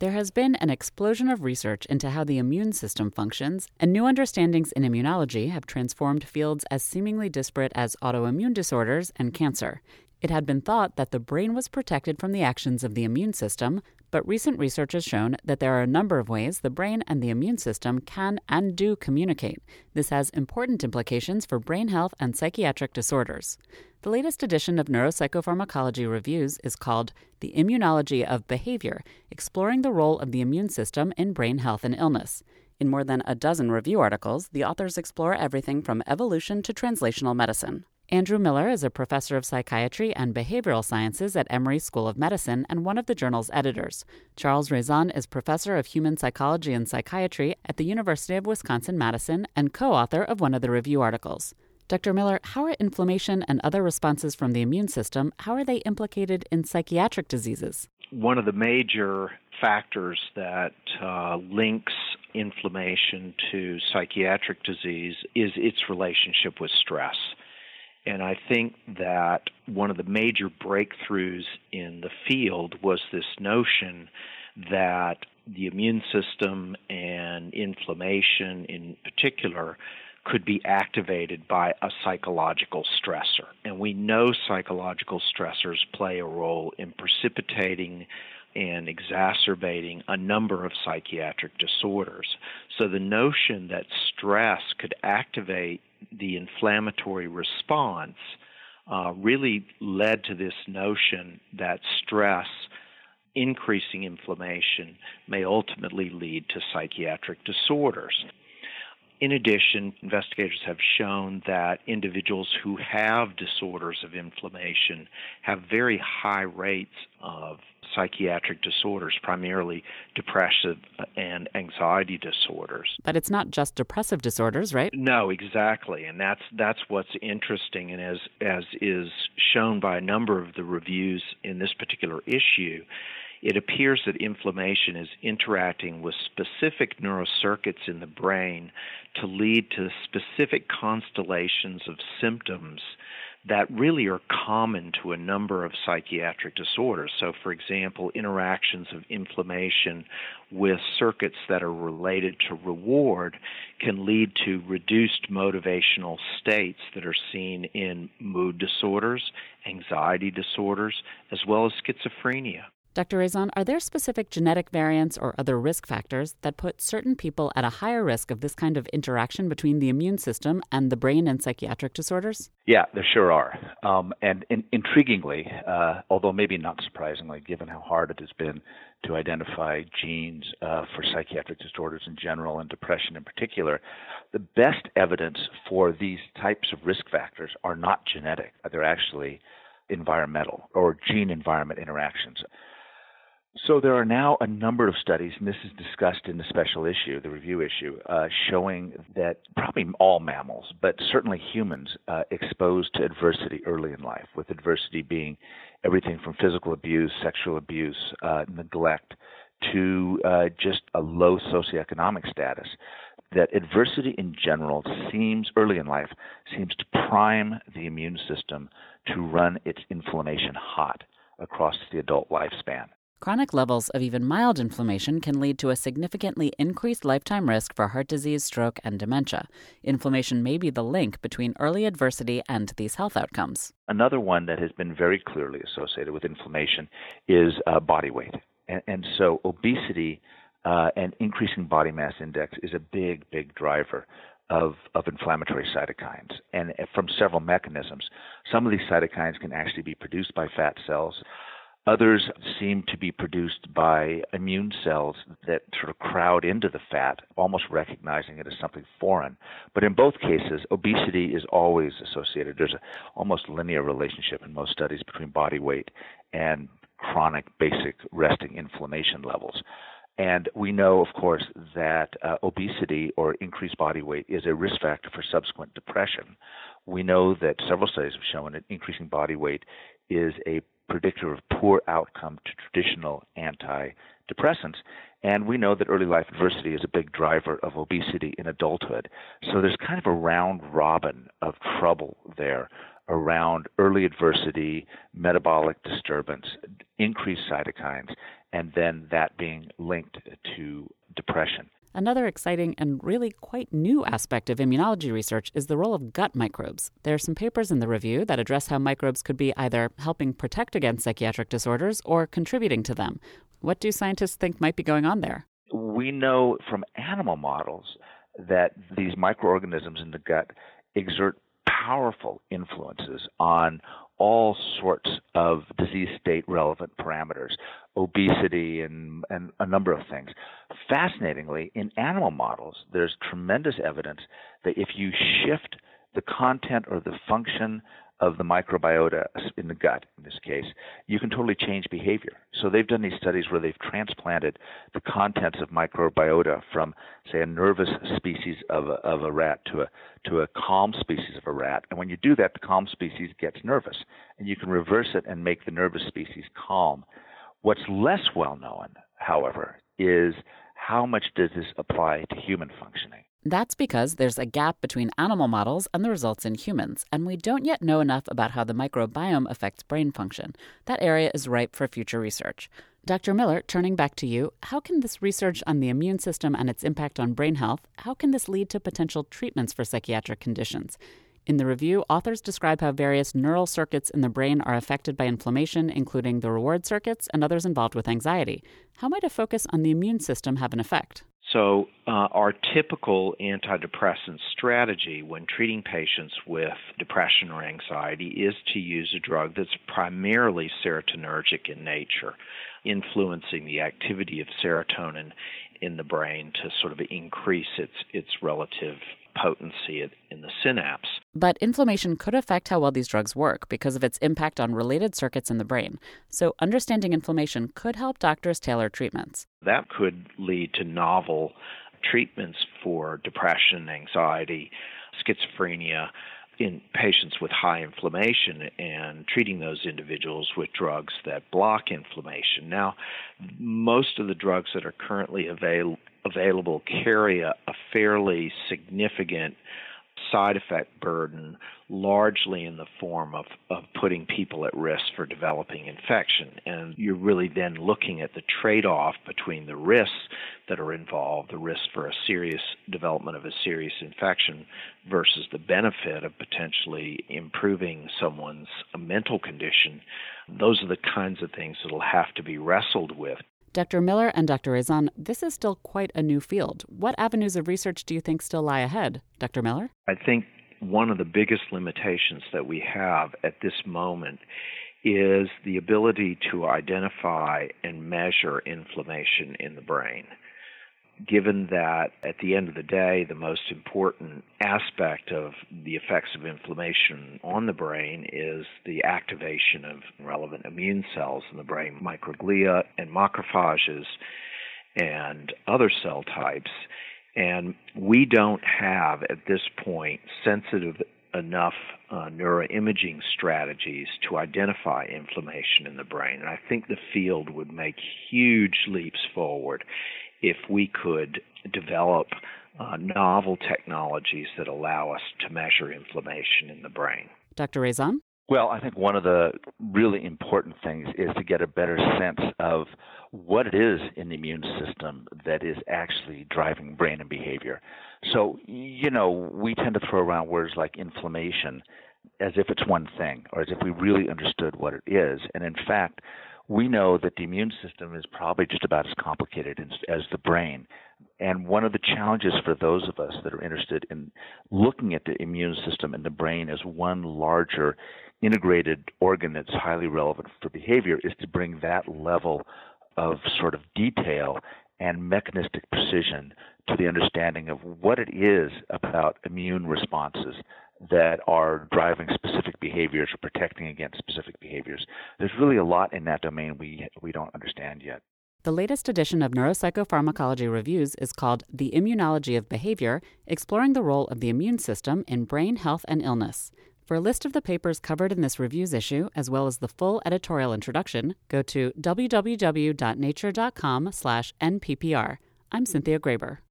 There has been an explosion of research into how the immune system functions, and new understandings in immunology have transformed fields as seemingly disparate as autoimmune disorders and cancer. It had been thought that the brain was protected from the actions of the immune system, but recent research has shown that there are a number of ways the brain and the immune system can and do communicate. This has important implications for brain health and psychiatric disorders. The latest edition of Neuropsychopharmacology Reviews is called The Immunology of Behavior Exploring the Role of the Immune System in Brain Health and Illness. In more than a dozen review articles, the authors explore everything from evolution to translational medicine. Andrew Miller is a professor of psychiatry and behavioral sciences at Emory School of Medicine and one of the journal's editors. Charles Raison is professor of human psychology and psychiatry at the University of Wisconsin Madison and co author of one of the review articles. Dr. Miller, how are inflammation and other responses from the immune system, how are they implicated in psychiatric diseases? One of the major factors that uh, links inflammation to psychiatric disease is its relationship with stress. And I think that one of the major breakthroughs in the field was this notion that the immune system and inflammation in particular could be activated by a psychological stressor. And we know psychological stressors play a role in precipitating and exacerbating a number of psychiatric disorders. So the notion that stress could activate the inflammatory response uh, really led to this notion that stress increasing inflammation may ultimately lead to psychiatric disorders. In addition, investigators have shown that individuals who have disorders of inflammation have very high rates of psychiatric disorders, primarily depressive and anxiety disorders. But it's not just depressive disorders, right? No, exactly. And that's that's what's interesting and as as is shown by a number of the reviews in this particular issue, it appears that inflammation is interacting with specific neurocircuits in the brain to lead to specific constellations of symptoms that really are common to a number of psychiatric disorders. So, for example, interactions of inflammation with circuits that are related to reward can lead to reduced motivational states that are seen in mood disorders, anxiety disorders, as well as schizophrenia. Dr. Raison, are there specific genetic variants or other risk factors that put certain people at a higher risk of this kind of interaction between the immune system and the brain and psychiatric disorders? Yeah, there sure are. Um, and in, intriguingly, uh, although maybe not surprisingly, given how hard it has been to identify genes uh, for psychiatric disorders in general and depression in particular, the best evidence for these types of risk factors are not genetic, they're actually environmental or gene environment interactions. So there are now a number of studies, and this is discussed in the special issue, the review issue, uh, showing that probably all mammals, but certainly humans, uh, exposed to adversity early in life, with adversity being everything from physical abuse, sexual abuse, uh, neglect, to uh, just a low socioeconomic status. That adversity in general seems early in life seems to prime the immune system to run its inflammation hot across the adult lifespan. Chronic levels of even mild inflammation can lead to a significantly increased lifetime risk for heart disease, stroke, and dementia. Inflammation may be the link between early adversity and these health outcomes. Another one that has been very clearly associated with inflammation is uh, body weight. And, and, so obesity uh, and increasing body mass index is a big, big driver of, of inflammatory cytokines and from several mechanisms. Some of these cytokines can actually be produced by fat cells. Others seem to be produced by immune cells that sort of crowd into the fat, almost recognizing it as something foreign. But in both cases, obesity is always associated. There's a almost linear relationship in most studies between body weight and chronic basic resting inflammation levels. And we know, of course, that uh, obesity or increased body weight is a risk factor for subsequent depression. We know that several studies have shown that increasing body weight is a predictor of poor outcome to traditional antidepressants. And we know that early life adversity is a big driver of obesity in adulthood. So there's kind of a round robin of trouble there around early adversity, metabolic disturbance, increased cytokines, and then that being linked to depression. Another exciting and really quite new aspect of immunology research is the role of gut microbes. There are some papers in the review that address how microbes could be either helping protect against psychiatric disorders or contributing to them. What do scientists think might be going on there? We know from animal models that these microorganisms in the gut exert powerful influences on all sorts of disease state relevant parameters, obesity, and, and a number of things. Fascinatingly, in animal models, there's tremendous evidence that if you shift the content or the function of the microbiota in the gut, in this case, you can totally change behavior. So they've done these studies where they've transplanted the contents of microbiota from, say, a nervous species of a, of a rat to a to a calm species of a rat. And when you do that, the calm species gets nervous, and you can reverse it and make the nervous species calm. What's less well known, however, is how much does this apply to human functioning? That's because there's a gap between animal models and the results in humans, and we don't yet know enough about how the microbiome affects brain function. That area is ripe for future research. Dr. Miller, turning back to you, how can this research on the immune system and its impact on brain health, how can this lead to potential treatments for psychiatric conditions? In the review, authors describe how various neural circuits in the brain are affected by inflammation, including the reward circuits and others involved with anxiety. How might a focus on the immune system have an effect? So, uh, our typical antidepressant strategy when treating patients with depression or anxiety is to use a drug that's primarily serotonergic in nature, influencing the activity of serotonin in the brain to sort of increase its its relative potency in the synapse. But inflammation could affect how well these drugs work because of its impact on related circuits in the brain. So, understanding inflammation could help doctors tailor treatments. That could lead to novel treatments for depression, anxiety, schizophrenia in patients with high inflammation and treating those individuals with drugs that block inflammation. Now, most of the drugs that are currently avail- available carry a, a fairly significant side effect burden, largely in the form of, of putting people at risk for developing infection. And you're really then looking at the trade off between the risks that are involved, the risk for a serious development of a serious infection, versus the benefit of potentially improving someone's mental condition. Those are the kinds of things that will have to be wrestled with Dr. Miller and Dr. Raison, this is still quite a new field. What avenues of research do you think still lie ahead? Dr. Miller? I think one of the biggest limitations that we have at this moment is the ability to identify and measure inflammation in the brain given that at the end of the day, the most important aspect of the effects of inflammation on the brain is the activation of relevant immune cells in the brain, microglia and macrophages and other cell types. And we don't have at this point sensitive enough uh, neuroimaging strategies to identify inflammation in the brain. And I think the field would make huge leaps forward if we could develop uh, novel technologies that allow us to measure inflammation in the brain. Dr. Raison? Well, I think one of the really important things is to get a better sense of what it is in the immune system that is actually driving brain and behavior. So, you know, we tend to throw around words like inflammation as if it's one thing or as if we really understood what it is. And in fact, we know that the immune system is probably just about as complicated as the brain. And one of the challenges for those of us that are interested in looking at the immune system and the brain as one larger integrated organ that's highly relevant for behavior is to bring that level of sort of detail and mechanistic precision to the understanding of what it is about immune responses that are driving specific behaviors or protecting against specific behaviors. There's really a lot in that domain we we don't understand yet. The latest edition of Neuropsychopharmacology Reviews is called The Immunology of Behavior, exploring the role of the immune system in brain health and illness. For a list of the papers covered in this reviews issue, as well as the full editorial introduction, go to www.nature.com/nppr. I'm Cynthia Graber.